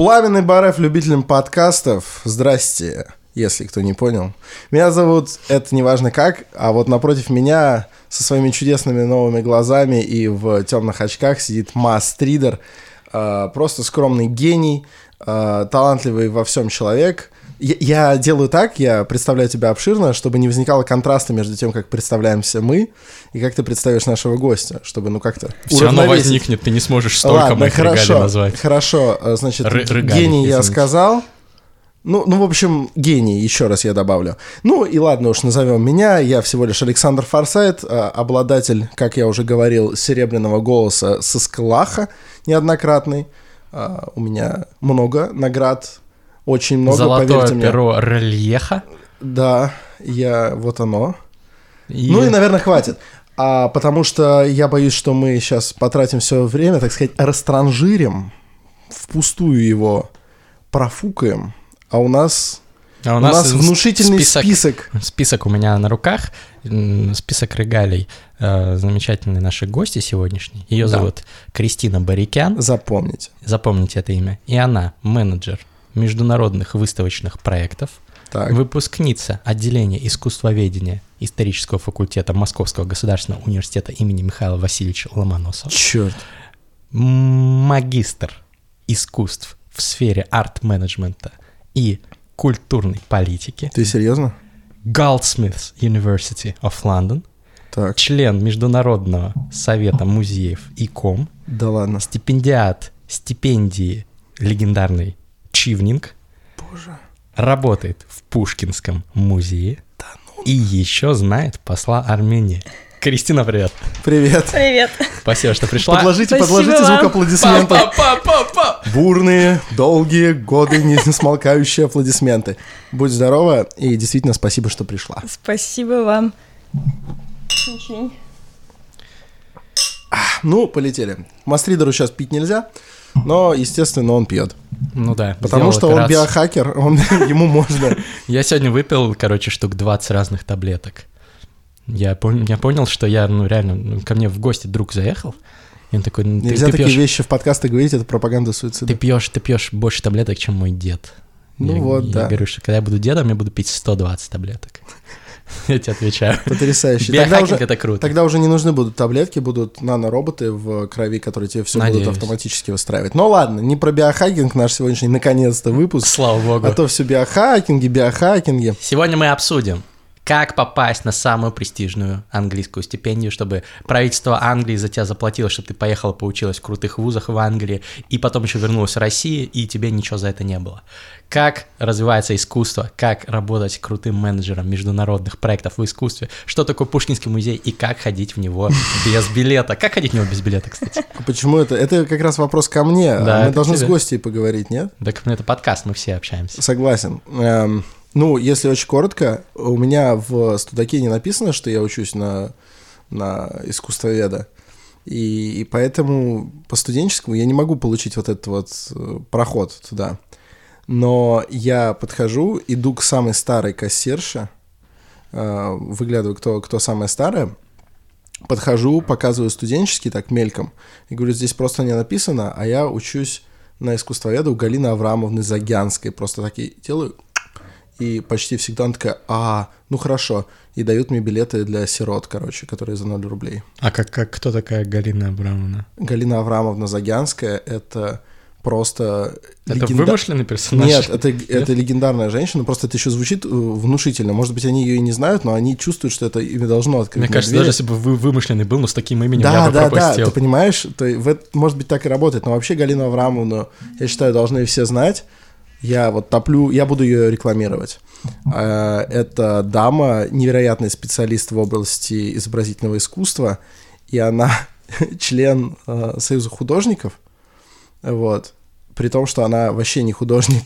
Пламенный Барев любителям подкастов. Здрасте, если кто не понял. Меня зовут, это неважно как, а вот напротив меня со своими чудесными новыми глазами и в темных очках сидит Мастридер. Э, просто скромный гений, э, талантливый во всем человек. Я, я делаю так, я представляю тебя обширно, чтобы не возникало контраста между тем, как представляемся мы, и как ты представишь нашего гостя, чтобы, ну, как-то Все равно возникнет, ты не сможешь столько Ладно, моих хорошо, назвать. Хорошо, э, значит, Ры- регалий, гений я извините. сказал. Ну, ну, в общем, гений, еще раз я добавлю. Ну, и ладно уж, назовем меня. Я всего лишь Александр Форсайт, э, обладатель, как я уже говорил, серебряного голоса со Скалаха неоднократный. Э, У меня много наград, очень много, Золотое поверьте мне. перо рельеха. Да, я, вот оно. И... Ну и, наверное, хватит. А, потому что я боюсь, что мы сейчас потратим все время, так сказать, растранжирим, впустую его профукаем, а у нас, А у нас, внушительный список. Список у меня на руках, список регалий э, замечательной нашей гости сегодняшней. Ее Да. зовут Кристина Барикян, Запомните. запомните это имя. И она менеджер международных выставочных проектов, Так, выпускница отделения искусствоведения исторического факультета Московского государственного университета имени Михаила Васильевича Ломоносова, черт. магистр искусств в сфере арт-менеджмента и культурной политики, Ты серьезно? Goldsmiths University of London, Так, член Международного совета музеев ИКОМ, да ладно. стипендиат стипендии легендарный Чивнинг, Боже. работает в Пушкинском музее и еще знает посла Армении. Кристина, привет. Привет. Привет. Спасибо, что пришла. Подложите, Спасибо подложите звук вам. аплодисментов. Па-па-па-па-па. Бурные, долгие годы, не смолкающие аплодисменты. Будь здорова и действительно спасибо, что пришла. Спасибо вам. Очень. Ну, полетели. Мастридеру сейчас пить нельзя, но, естественно, он пьет. Ну да. Потому что он биохакер, он, ему можно. Я сегодня выпил, короче, штук 20 разных таблеток. Я, пон- я понял, что я, ну, реально, ну, ко мне в гости друг заехал, и он такой, ну, ты, Нельзя ты такие пьешь, вещи в подкастах говорить, это пропаганда суицида. ты пьешь, ты пьешь больше таблеток, чем мой дед. Ну я, вот, я да. говорю, что когда я буду дедом, я буду пить 120 таблеток. Я тебе отвечаю. Потрясающе. Тогда уже, это круто. тогда уже не нужны будут таблетки, будут нанороботы в крови, которые тебе все будут автоматически выстраивать. Ну ладно, не про биохакинг наш сегодняшний, наконец-то, выпуск. Слава богу. А то все биохакинги, биохакинги. Сегодня мы обсудим, как попасть на самую престижную английскую стипендию, чтобы правительство Англии за тебя заплатило, чтобы ты поехала, поучилась в крутых вузах в Англии, и потом еще вернулась в Россию, и тебе ничего за это не было. Как развивается искусство, как работать крутым менеджером международных проектов в искусстве, что такое Пушкинский музей, и как ходить в него без билета. Как ходить в него без билета, кстати? Почему это? Это как раз вопрос ко мне. Да, Мы должны тебе. с гостей поговорить, нет? Ну, это подкаст, мы все общаемся. Согласен. Эм, ну, если очень коротко, у меня в студаке не написано, что я учусь на, на искусствоведа. И, и поэтому по студенческому я не могу получить вот этот вот э, проход туда. Но я подхожу, иду к самой старой кассирше, э, выглядываю, кто, кто самая старая, подхожу, показываю студенческий так мельком, и говорю, здесь просто не написано, а я учусь на искусствоведа у Галины Аврамовны Загянской. Просто такие делаю, и почти всегда она такая, а, ну хорошо, и дают мне билеты для сирот, короче, которые за 0 рублей. А как, как кто такая Галина Абрамовна? Галина Аврамовна Загянская — это просто... Это легенда- вымышленный персонаж? Нет, это, это легендарная женщина, просто это еще звучит э, внушительно. Может быть, они ее и не знают, но они чувствуют, что это имя должно открыть Мне кажется, двери. даже если бы вы вымышленный был, но с таким именем я Да, бы да, да, пропустил. ты понимаешь, то может быть так и работает, но вообще Галину Аврамовну, я считаю, должны все знать. Я вот топлю, я буду ее рекламировать. Э, Это дама, невероятный специалист в области изобразительного искусства, и она член э, Союза художников, вот, при том, что она вообще не художник,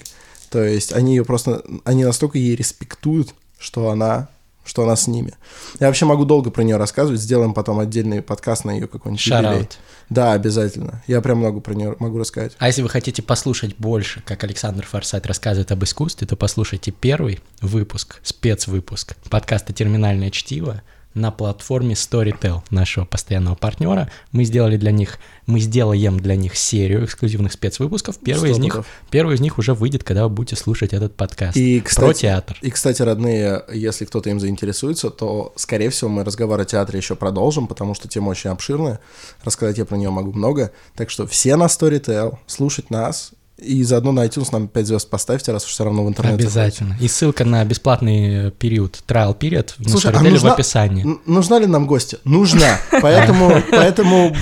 то есть они ее просто, они настолько ей респектуют, что она что она с ними. Я вообще могу долго про нее рассказывать, сделаем потом отдельный подкаст на ее какой-нибудь юбилей. Да, обязательно. Я прям много про нее могу рассказать. А если вы хотите послушать больше, как Александр Форсайт рассказывает об искусстве, то послушайте первый выпуск, спецвыпуск подкаста «Терминальное чтиво» на платформе Storytel, нашего постоянного партнера. Мы сделали для них, мы сделаем для них серию эксклюзивных спецвыпусков. Первый из них, первый из них уже выйдет, когда вы будете слушать этот подкаст И, про кстати, театр. И, кстати, родные, если кто-то им заинтересуется, то, скорее всего, мы разговор о театре еще продолжим, потому что тема очень обширная. Рассказать я про нее могу много. Так что все на Storytel, слушать нас, и заодно на iTunes нам 5 звезд поставьте, раз уж все равно в интернете. Обязательно. И ссылка на бесплатный период, trial период на Слушай, а нужна- в описании. Нужна ли нам гости? Нужна. Поэтому, поэтому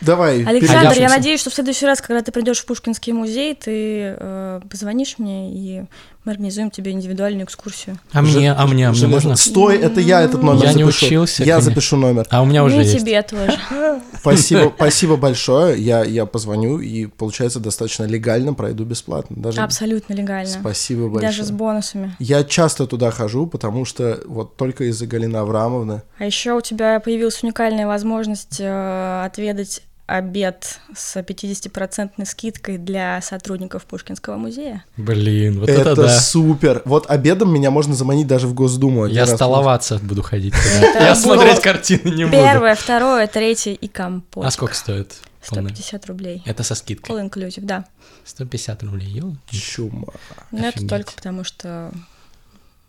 давай. Александр, я надеюсь, что в следующий раз, когда ты придешь в Пушкинский музей, ты э, позвонишь мне, и мы организуем тебе индивидуальную экскурсию. А мне, а мне, а мне можно? Стой, это я этот номер Я не запишу. учился, Я конечно. запишу номер. А у меня уже Ну есть. тебе тоже. Спасибо, спасибо большое. Я, я позвоню и, получается, достаточно легально пройду бесплатно. Даже Абсолютно легально. спасибо большое. Даже с бонусами. Я часто туда хожу, потому что вот только из-за Галины Аврамовны. А еще у тебя появилась уникальная возможность э, отведать обед с 50% скидкой для сотрудников Пушкинского музея. Блин, вот это это, да. супер. Вот обедом меня можно заманить даже в Госдуму. Я раз. столоваться буду ходить. Я смотреть картины не буду. Первое, второе, третье и компот. А сколько стоит? полный? 150 рублей. Это со скидкой. All inclusive, да. 150 рублей, ё. Чума. Но это только потому, что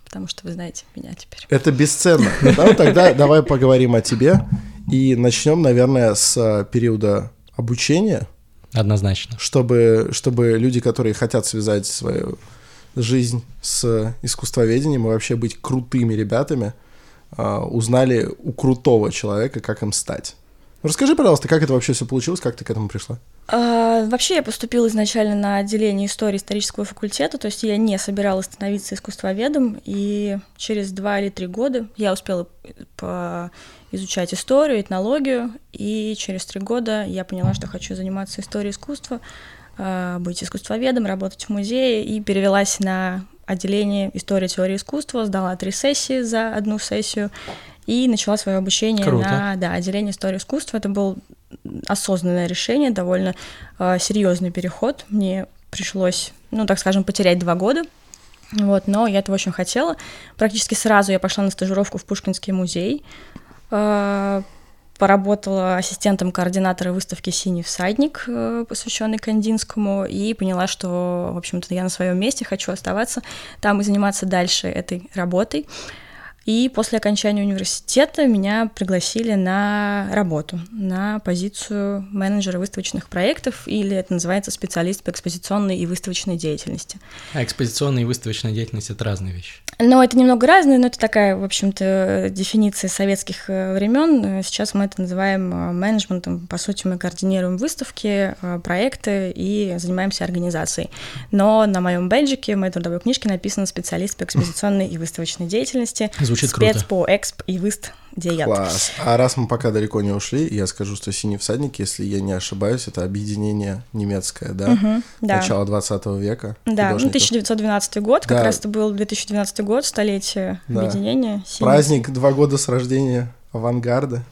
потому что вы знаете меня теперь. Это бесценно. Да, тогда давай поговорим о тебе. И начнем, наверное, с э, периода обучения, Однозначно. чтобы, чтобы люди, которые хотят связать свою жизнь с искусствоведением и вообще быть крутыми ребятами, э, узнали у крутого человека, как им стать. Расскажи, пожалуйста, как это вообще все получилось, как ты к этому пришла? А, вообще я поступила изначально на отделение истории исторического факультета, то есть я не собиралась становиться искусствоведом, и через два или три года я успела по- изучать историю, этнологию, и через три года я поняла, что хочу заниматься историей искусства, а, быть искусствоведом, работать в музее, и перевелась на отделение истории теории искусства, сдала три сессии за одну сессию, и начала свое обучение Круто. на да, отделение истории искусства. Это был осознанное решение, довольно э, серьезный переход. Мне пришлось, ну, так скажем, потерять два года. Вот, но я этого очень хотела. Практически сразу я пошла на стажировку в Пушкинский музей. Э, Поработала ассистентом координатора выставки «Синий всадник», э, посвященной Кандинскому, и поняла, что, в общем-то, я на своем месте, хочу оставаться там и заниматься дальше этой работой. И после окончания университета меня пригласили на работу, на позицию менеджера выставочных проектов, или это называется специалист по экспозиционной и выставочной деятельности. А экспозиционная и выставочная деятельность — это разные вещи. Но это немного разное, но это такая, в общем-то, дефиниция советских э, времен. Сейчас мы это называем э, менеджментом. По сути, мы координируем выставки, э, проекты и занимаемся организацией. Но на моем бэджике, в моей трудовой книжке написано специалист по экспозиционной и выставочной деятельности. Звучит спец круто. по эксп и выст деят. Класс. А раз мы пока далеко не ушли, я скажу, что «Синий всадник», если я не ошибаюсь, это объединение немецкое, да? Мгм, да. Начало 20 века. Да, ну, художников. 1912 год, как Да. раз это был 2012 год, столетие Да. объединения. «Синий Праздник два года с рождения авангарда.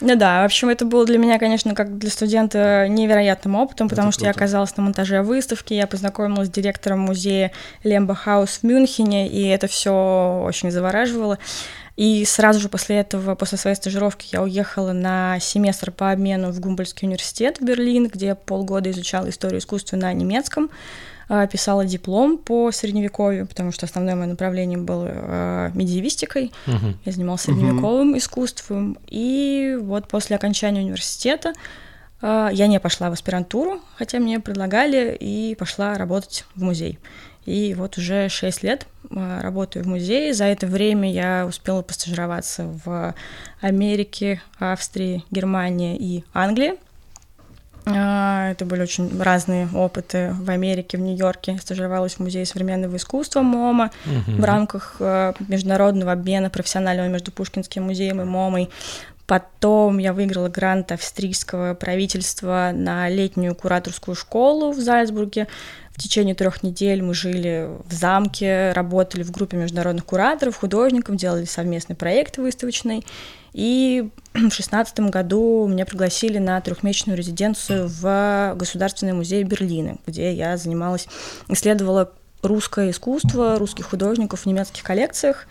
Ну да, в общем, это было для меня, конечно, как для студента невероятным опытом, потому Это что я круто. оказалась на монтаже выставки, я познакомилась с директором музея Лемба Хаус в Мюнхене, и это все очень завораживало. И сразу же после этого, после своей стажировки, я уехала на семестр по обмену в Гумбольский университет в Берлин, где я полгода изучала историю искусства на немецком, писала диплом по средневековью, потому что основное мое направление было а, медиевистикой. Мгм. Я занималась средневековым искусством. И вот после окончания университета э, я не пошла в аспирантуру, хотя мне предлагали, и пошла работать в музей. И вот уже 6 лет работаю в музее. За это время я успела постажироваться в Америке, Австрии, Германии и Англии. А, Это были очень разные опыты в Америке, в Нью-Йорке. Стажировалась в Музее современного искусства МОМА Мгм. в рамках э, международного обмена профессионального между Пушкинским музеем и МОМой. Потом я выиграла грант австрийского правительства на летнюю кураторскую школу в Зальцбурге. В течение трех недель мы жили в замке, работали в группе международных кураторов, художников, делали совместный проект выставочный. И в шестнадцатом году меня пригласили на трехмесячную резиденцию в Государственный музей Берлина, где я занималась, исследовала русское искусство, русских художников в немецких коллекциях.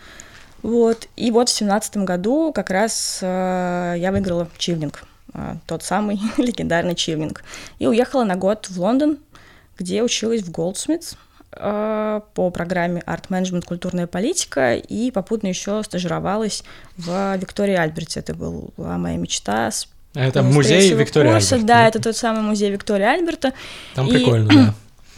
Вот. И вот в семнадцатом году как раз э, я выиграла чивнинг, э, тот самый легендарный чивнинг. И уехала на год в Лондон, где училась в э, по программе Art Management Культурная политика и попутно еще стажировалась в Виктории Альберте. Это была моя мечта с Это музей Виктория курса. Альберт, Да, это тот самый музей Виктории Альберта. Там И- прикольно, да.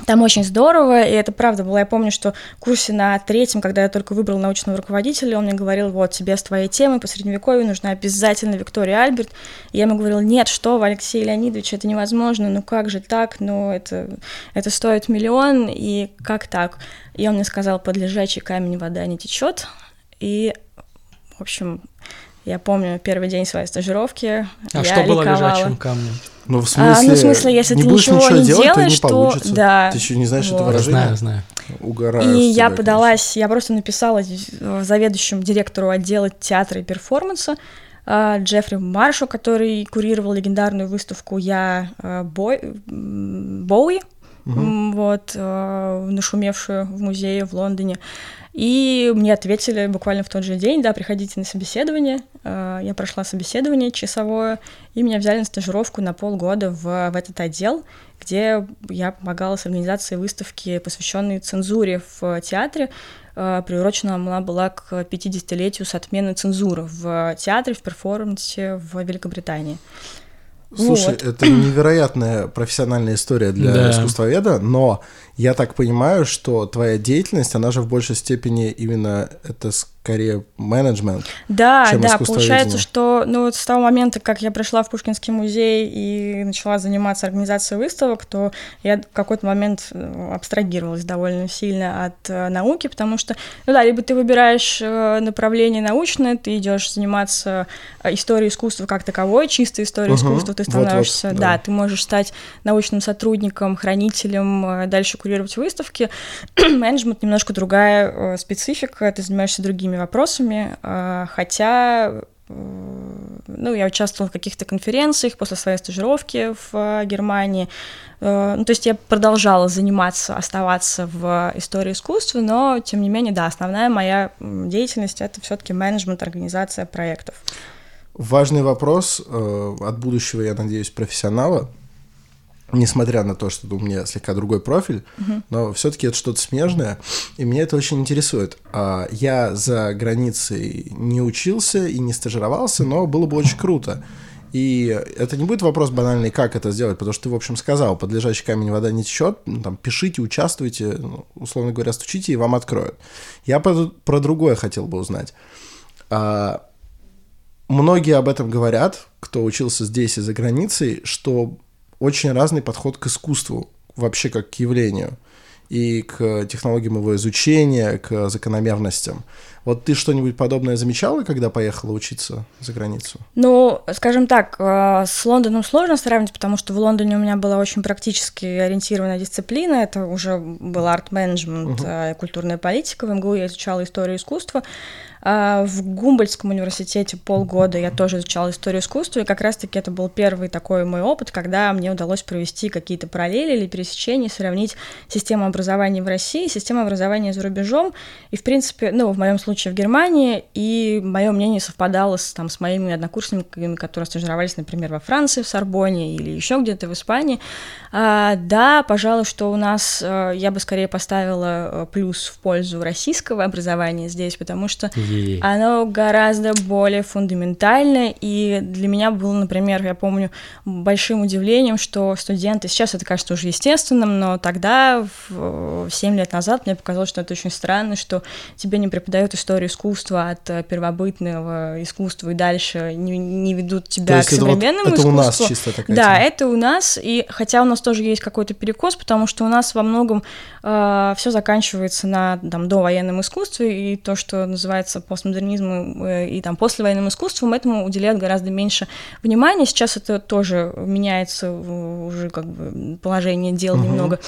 Там очень здорово, и это правда было. Я помню, что в курсе на третьем, когда я только выбрал научного руководителя, он мне говорил, вот, тебе с твоей темой по средневековью нужна обязательно Виктория Альберт. И я ему говорила, нет, что вы, Алексей Леонидович, это невозможно, ну как же так, ну это, это стоит миллион, и как так? И он мне сказал, под лежачий камень вода не течет, и, в общем, я помню первый день своей стажировки. А я что было ликовала. лежачим камнем? Ну, в А, смысле, ну, в смысле, если не ты будешь ничего ничего не делать, то делаешь, не то- получится. да. Ты еще не знаешь это Вот. выражение? Знаю, знаю. Угораю. И я тебя, подалась, я просто написала э, заведующему директору отдела театра и перформанса э, Джеффри Маршу, который курировал легендарную выставку «Я э, Бой- Боуи», м, вот, нашумевшую в музее в Лондоне. И мне ответили буквально в тот же день, да, приходите на собеседование. Э, Я прошла собеседование часовое, и меня взяли на стажировку на полгода в, в этот отдел, где я помогала с организацией выставки, посвященной цензуре в театре. Э, Приурочена она была к 50-летию с отмены цензуры в театре, в перформансе в Великобритании. Слушай, Вот. это невероятная профессиональная история для Да. искусствоведа, но я так понимаю, что твоя деятельность, она же в большей степени именно это скорее менеджмент. Да, чем да, получается, что ну, вот с того момента, как я пришла в Пушкинский музей и начала заниматься организацией выставок, то я в какой-то момент э, абстрагировалась довольно сильно от э, науки, потому что, ну да, либо ты выбираешь э, направление научное, ты идешь заниматься историей искусства как таковой, чистой историей Мгм, искусства, ты становишься, да. да, ты можешь стать научным сотрудником, хранителем, дальше курировать выставки. Менеджмент немножко другая э, специфика, ты занимаешься другими вопросами, э, хотя э, ну, я участвовала в каких-то конференциях после своей стажировки в Германии. Ну, то есть я продолжала заниматься, оставаться в истории искусства, но, тем не менее, да, основная моя деятельность — это все таки менеджмент, организация проектов. Важный вопрос от будущего, я надеюсь, профессионала. Несмотря на то, что у меня слегка другой профиль, но все-таки это что-то смежное, и меня это очень интересует. А, Я за границей не учился и не стажировался, но было бы очень круто. И это не будет вопрос банальный, как это сделать, потому что ты, в общем, сказал, под лежачий камень вода не течет, ну, там, пишите, участвуйте, ну, условно говоря, стучите, и вам откроют. Я про, про другое хотел бы узнать. А, многие об этом говорят, кто учился здесь и за границей, что очень разный подход к искусству, вообще как к явлению, и к технологиям его изучения, к закономерностям. Вот ты что-нибудь подобное замечала, когда поехала учиться за границу? Ну, скажем так, э, с Лондоном сложно сравнить, потому что в Лондоне у меня была очень практически ориентированная дисциплина. Это уже был арт-менеджмент, э, культурная политика. В МГУ я изучала историю искусства. А В Гумбольдском университете полгода я тоже изучала историю искусства, и как раз-таки это был первый такой мой опыт, когда мне удалось провести какие-то параллели или пересечения, сравнить систему образования в России, систему образования за рубежом, и, в принципе, ну, в моем случае в Германии, и мое мнение совпадало с, там, с моими однокурсниками, которые стажировались, например, во Франции, в Сорбоне или еще где-то в Испании. А, да, пожалуй, что у нас, э, я бы скорее поставила э, плюс в пользу российского образования здесь, потому что Е. оно гораздо более фундаментально, и для меня было, например, я помню, большим удивлением, что студенты, сейчас это кажется уже естественным, но тогда, в, 7 лет назад, мне показалось, что это очень странно, что тебе не преподают историю искусства от э, первобытного искусства и дальше не, не ведут тебя к это, вот- современному это у искусству. нас чисто такая Да, тема. это у нас, и хотя у нас тоже есть какой-то перекос, потому что у нас во многом все заканчивается на там, довоенном искусстве, и то, что называется постмодернизмом э, и там послевоенным искусством, этому уделяют гораздо меньше внимания. Сейчас это тоже меняется, уже как бы положение дел немного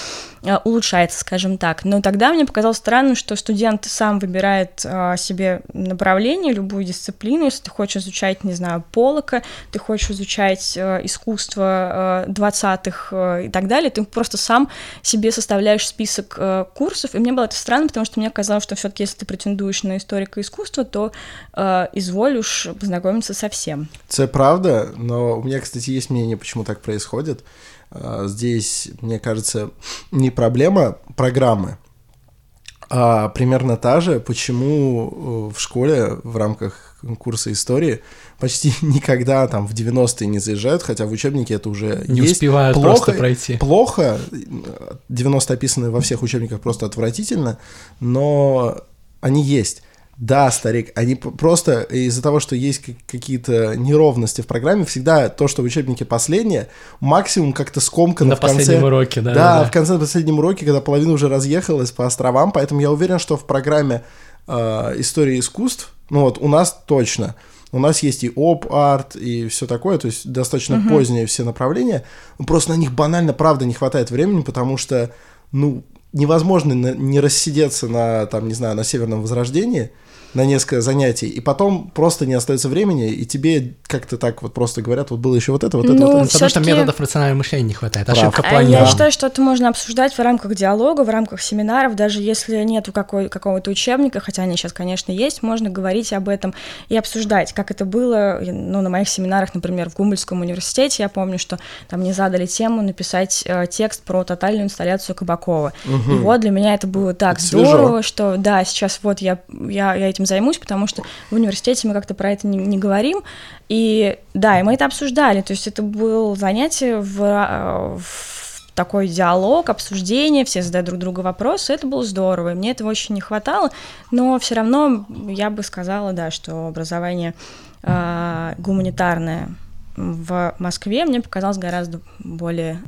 э, улучшается, скажем так. Но тогда мне показалось странно, что студент сам выбирает а, себе направление, любую дисциплину. Если ты хочешь изучать, не знаю, Полока, ты хочешь изучать э, искусство э, 20-х э, и так далее, ты просто сам себе составляешь список курсов. И мне было это странно, потому что мне казалось, что все-таки если ты претендуешь на историка искусства, искусства, то э, изволь уж познакомиться со всем. Это правда, но у меня, кстати, есть мнение, почему так происходит. Э, здесь, мне кажется, не проблема программы, а примерно та же, почему э, в школе в рамках курса истории почти никогда там в 90-е не заезжают, хотя в учебнике это уже Не есть. успевают плохо, просто пройти. Плохо, 90 описаны во всех учебниках просто отвратительно, но они есть. Да, старик, они просто из-за того, что есть какие-то неровности в программе, всегда то, что в учебнике последнее, максимум как-то скомкано На в конце. последнем уроке, да, Да, да, в конце последнем уроке, когда половина уже разъехалась по островам, поэтому я уверен, что в программе э, истории искусств, ну вот у нас точно, у нас есть и оп-арт, и все такое, то есть достаточно поздние все направления, просто на них банально, правда, не хватает времени, потому что, ну, невозможно не рассидеться на, там, не знаю, на Северном Возрождении, на несколько занятий, и потом просто не остается времени, и тебе как-то так вот просто говорят, вот было еще вот это, вот это, Ну, вот это. Потому что методов рационального мышления не хватает. Прав. Ошибка А планирования. Я считаю, что это можно обсуждать в рамках диалога, в рамках семинаров, даже если нету какой, какого-то учебника, хотя они сейчас, конечно, есть, можно говорить об этом и обсуждать, как это было, ну, на моих семинарах, например, в Гумбольском университете, я помню, что там мне задали тему написать э, текст про тотальную инсталляцию Кабакова. И вот для меня это было так Это свежо. здорово, что да, сейчас вот я, я, я этим займусь, потому что в университете мы как-то про это не, не говорим. И да, и мы это обсуждали. То есть это было занятие в, ра- в такой диалог, обсуждение, все задают друг другу вопросы. Это было здорово. И мне этого очень не хватало. Но все равно я бы сказала, да, что образование а, гуманитарное в Москве мне показалось гораздо более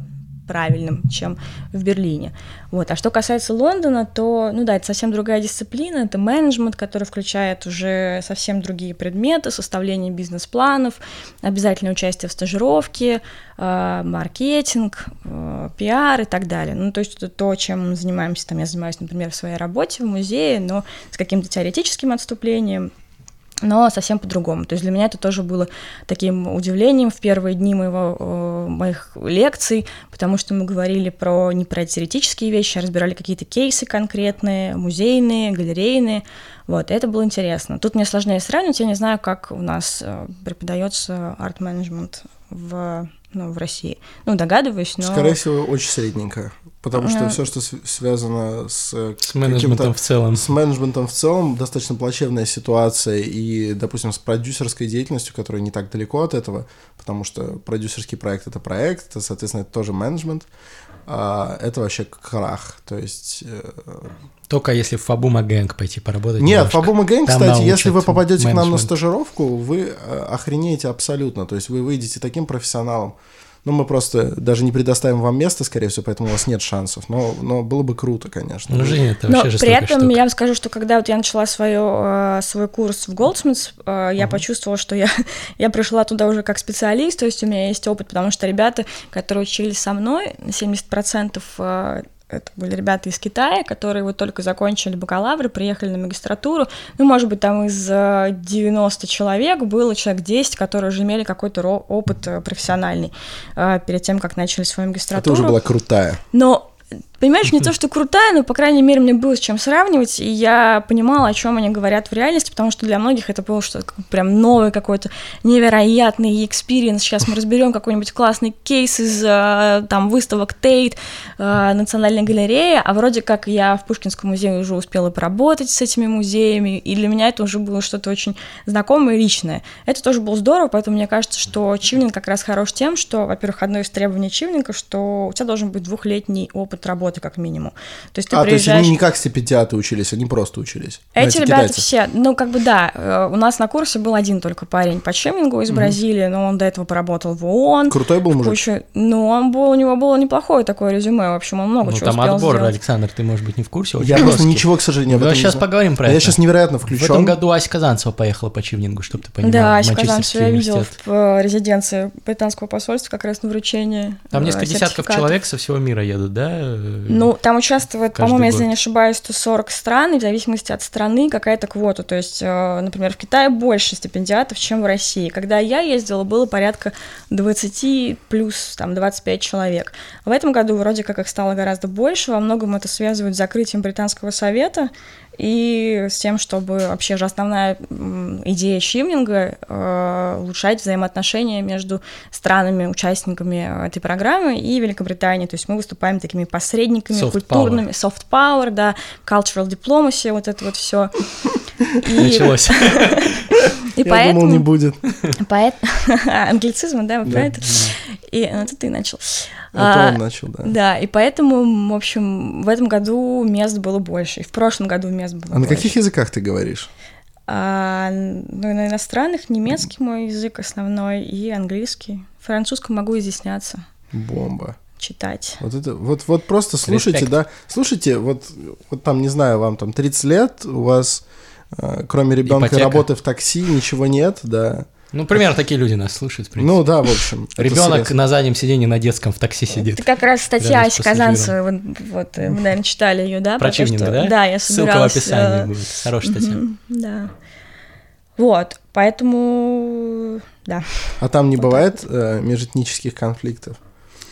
правильным, чем в Берлине. Вот. А что касается Лондона, то, ну да, это совсем другая дисциплина, это менеджмент, который включает уже совсем другие предметы, составление бизнес-планов, обязательное участие в стажировке, э, маркетинг, э, пиар и так далее. Ну, то есть это то, чем мы занимаемся, там я занимаюсь, например, в своей работе в музее, но с каким-то теоретическим отступлением, но совсем по-другому. То есть для меня это тоже было таким удивлением в первые дни моего, э, моих лекций, потому что мы говорили про не про теоретические вещи, а разбирали какие-то кейсы конкретные, музейные, галерейные. Вот, это было интересно. Тут мне сложнее сравнивать, я не знаю, как у нас э, преподается арт-менеджмент в, ну, в России. Ну, догадываюсь, но... Скорее всего, очень средненько. Потому что Ну. все, что св- связано с, э, С менеджментом в целом. С менеджментом в целом достаточно плачевная ситуация, и, допустим, с продюсерской деятельностью, которая не так далеко от этого, потому что продюсерский проект — это проект, это, соответственно, это тоже менеджмент, а это вообще крах, то есть... э, Только если в Фабума Гэнг пойти поработать. Нет, немножко. Фабума Гэнг, Там кстати, если вы попадете к нам на менеджмент. стажировку, вы э, охренеете абсолютно. То есть вы выйдете таким профессионалом. Ну, мы просто даже не предоставим вам место, скорее всего, поэтому у вас нет шансов. Но, но было бы круто, конечно. Ну, жизнь это Но вообще при жестокая этом штука. я вам скажу, что когда вот я начала свое, э, свой курс в Goldsmiths, э, я почувствовала, что я, я пришла туда уже как специалист, то есть у меня есть опыт, потому что ребята, которые учились со мной, 70% э, это были ребята из Китая, которые вот только закончили бакалавры, приехали на магистратуру. Ну, может быть, там из э, 90 человек было человек 10, которые уже имели какой-то опыт э, профессиональный э, перед тем, как начали свою магистратуру. уже была крутая. Но Понимаешь, не то, что крутая, но, по крайней мере, мне было с чем сравнивать, и я понимала, о чем они говорят в реальности, потому что для многих это было что-то прям новый какой-то невероятный experience. Сейчас мы разберем какой-нибудь классный кейс из э, там выставок Тейт, э, Национальной галереи, а вроде как я в Пушкинском музее уже успела поработать с этими музеями, и для меня это уже было что-то очень знакомое и личное. Это тоже было здорово, поэтому мне кажется, что чивнинг как раз хорош тем, что, во-первых, одно из требований чивнинга, что у тебя должен быть двухлетний опыт работы как минимум. То есть ты а, то есть приезжаешь... они не как стипендиаты учились, они просто учились. Ну, Эти ребята китайцы. все, ну как бы да, э, у нас на курсе был один только парень по чемингу из Бразилии, но он до этого поработал в ООН. Крутой был мужик? Кучу- Ну, он был, у него было неплохое такое резюме, в общем, он много Ну, чего там успел отбор, сделать. Александр, ты, может быть, не в курсе. очень Я просто жесткий. ничего, к сожалению, об Ну, этом не сейчас знаю. поговорим про Я это. сейчас невероятно В включен. этом году Ася Казанцева поехала по Чивнингу, чтобы ты понимал. Да, в Ася Казанцева я видела университет. в э, резиденции британского посольства как раз на вручение Там э, несколько десятков человек со всего мира едут, да? Ну, там участвует, по-моему, если не ошибаюсь, 140 стран, и в зависимости от страны какая-то квота. То есть, э, например, в Китае больше стипендиатов, чем в России. Когда я ездила, было порядка 20 плюс там 25 человек. В этом году вроде как их стало гораздо больше. Во многом это связывают с закрытием Британского совета и с тем, чтобы вообще же основная идея чивнинга э, улучшать взаимоотношения между странами, участниками этой программы и Великобританией. То есть мы выступаем такими посредниками Soft культурными, power. soft power, да, cultural diplomacy, вот это вот все. Началось. И Я поэтому... думал, не будет. Поэт... Англицизм, да, вы Да, про это? И ну, это ты начал. Это А, он начал, да. Да, и поэтому, в общем, в этом году мест было больше, и в прошлом году мест было А на больше. каких языках ты говоришь? А, ну, на иностранных немецкий мой язык основной и английский. Французском могу изъясняться, Бомба. читать. Вот это, вот, вот просто слушайте, Респект. да, слушайте, вот, вот там, не знаю, вам там 30 лет, у вас, кроме ребенка и Ипотека. работы в такси, ничего нет, да. Ну, примерно такие люди нас слушают, в принципе. Ну да, в общем. Ребенок на заднем сиденье на детском в такси сидит. Это как раз статья Аси Казанцевой, вот, вот, э, вы, наверное, читали ее, да? Про что- да? Да, я Ссылка в собиралась... описании э, будет. Хорошая статья. Да. Вот, поэтому, да, А там не бывает э, межэтнических конфликтов?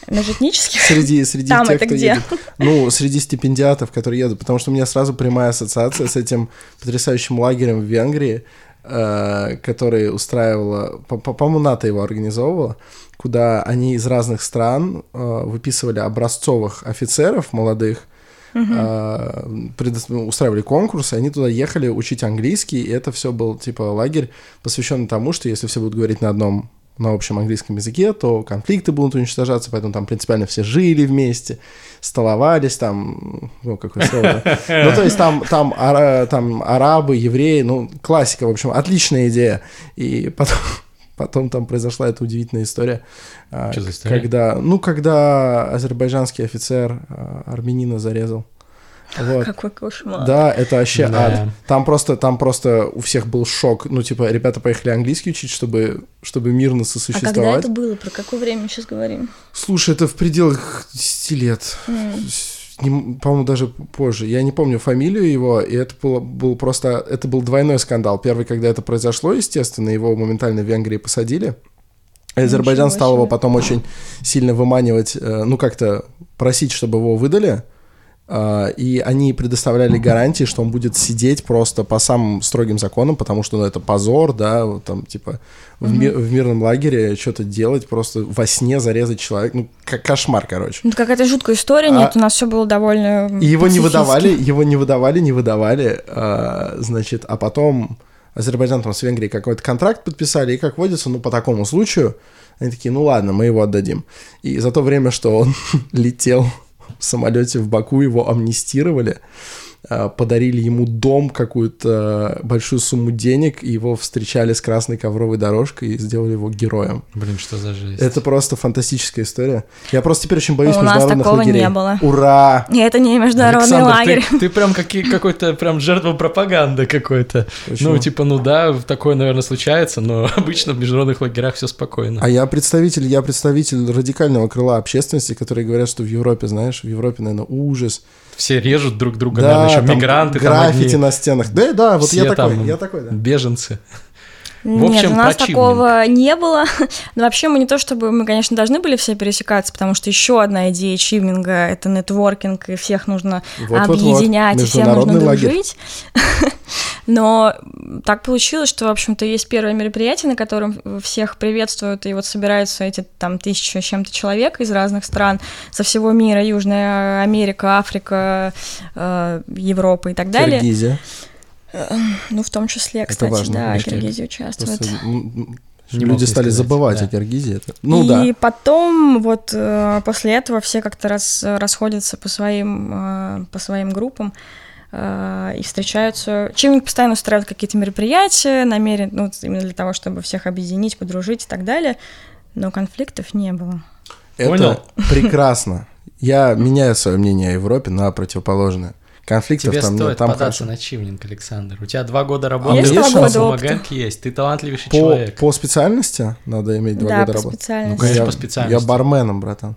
Межэтнических. Среди, среди Там тех, это кто где? едет. Ну, среди стипендиатов, которые едут. Потому что у меня сразу прямая ассоциация с этим потрясающим лагерем в Венгрии, э, который устраивала, по- по- по-моему, НАТО его организовывала, куда они из разных стран э, выписывали образцовых офицеров молодых, предо- ну, устраивали конкурсы, они туда ехали учить английский, и это все был типа лагерь, посвященный тому, что если все будут говорить на одном на общем английском языке, то конфликты будут уничтожаться, поэтому там принципиально все жили вместе, столовались там, ну, какое слово, да? ну, то есть там, там, ара- там арабы, евреи, ну, классика, в общем, отличная идея, и потом, потом там произошла эта удивительная история, а, Что за история? когда, ну, когда азербайджанский офицер а, армянина зарезал, вот. Какой кошмар. Да, это вообще Да. ад. Там просто, там просто у всех был шок. Ну, типа, ребята поехали английский учить, чтобы, чтобы мирно А когда сосуществовать. это было? Про какое время сейчас говорим? Слушай, это в пределах 10 лет. Не- По-моему, даже позже. Я не помню фамилию его, и это было, был просто... Это был двойной скандал. Первый, когда это произошло, естественно, его моментально в Венгрии посадили. Азербайджан Ничего стал его потом очень сильно выманивать, э, ну, как-то просить, чтобы его выдали. А, И они предоставляли гарантии, что он будет сидеть просто по самым строгим законам, потому что ну, это позор, да, там типа в, ми- в мирном лагере что-то делать, просто во сне зарезать человека, ну ко- кошмар, короче. Ну, какая-то жуткая история, нет, у нас все было довольно И его не выдавали, его не выдавали, не выдавали, а, значит, а потом Азербайджан там с Венгрией какой-то контракт подписали, и как водится, ну, по такому случаю, они такие, ну ладно, мы его отдадим. И за то время, что он летел самолете в Баку, его амнистировали, подарили ему дом, какую-то большую сумму денег, и его встречали с красной ковровой дорожкой и сделали его героем. Блин, что за жесть. Это просто фантастическая история. Я просто теперь очень боюсь У нас международных такого не лагерей. было. Ура! И это не международный Александр, лагерь. Ты, ты прям какие, какой-то прям жертва пропаганды какой-то. Почему? Ну, типа, ну да, такое, наверное, случается, но обычно в международных лагерях все спокойно. А я представитель, я представитель радикального крыла общественности, которые говорят, что в Европе, знаешь, в Европе, наверное, ужас. Все режут друг друга, наверное, еще там мигранты, там граффити одни на стенах. Да, да, вот я такой, там я такой, да. беженцы. В Нет, общем, у нас такого не было. Но вообще мы не то чтобы мы, конечно, должны были все пересекаться, потому что еще одна идея чивнинга — это нетворкинг, и всех нужно Вот-вот-вот. объединять, и всем нужно лагерь. дружить. Но так получилось, что, в общем-то, есть первое мероприятие, на котором всех приветствуют, и вот собираются эти там тысячи с чем-то человек из разных стран со всего мира, Южная Америка, Африка, э, Европа и так далее. Киргизия. Ну, в том числе, кстати, важно, да. Киргизия участвует. Просто, Не люди стали сказать, забывать да. о Киргизии. Это- Ну и да. потом вот э, после этого все как-то раз, расходятся по своим, э, по своим группам э, и встречаются. Чивник постоянно устраивает какие-то мероприятия, намерен, ну, именно для того, чтобы всех объединить, подружить и так далее, но конфликтов не было. Это Понял. прекрасно. Я меняю свое мнение о Европе на противоположное. Конфликтов Тебе там нет, стоит там податься хорошо. на чивнинг, Александр. У тебя два года работы, Есть у два года самогонки есть, ты талантливейший По, человек. по специальности надо иметь два да, года по работы. специальности. Ну, конечно, я, по специальности. Я барменом, братан.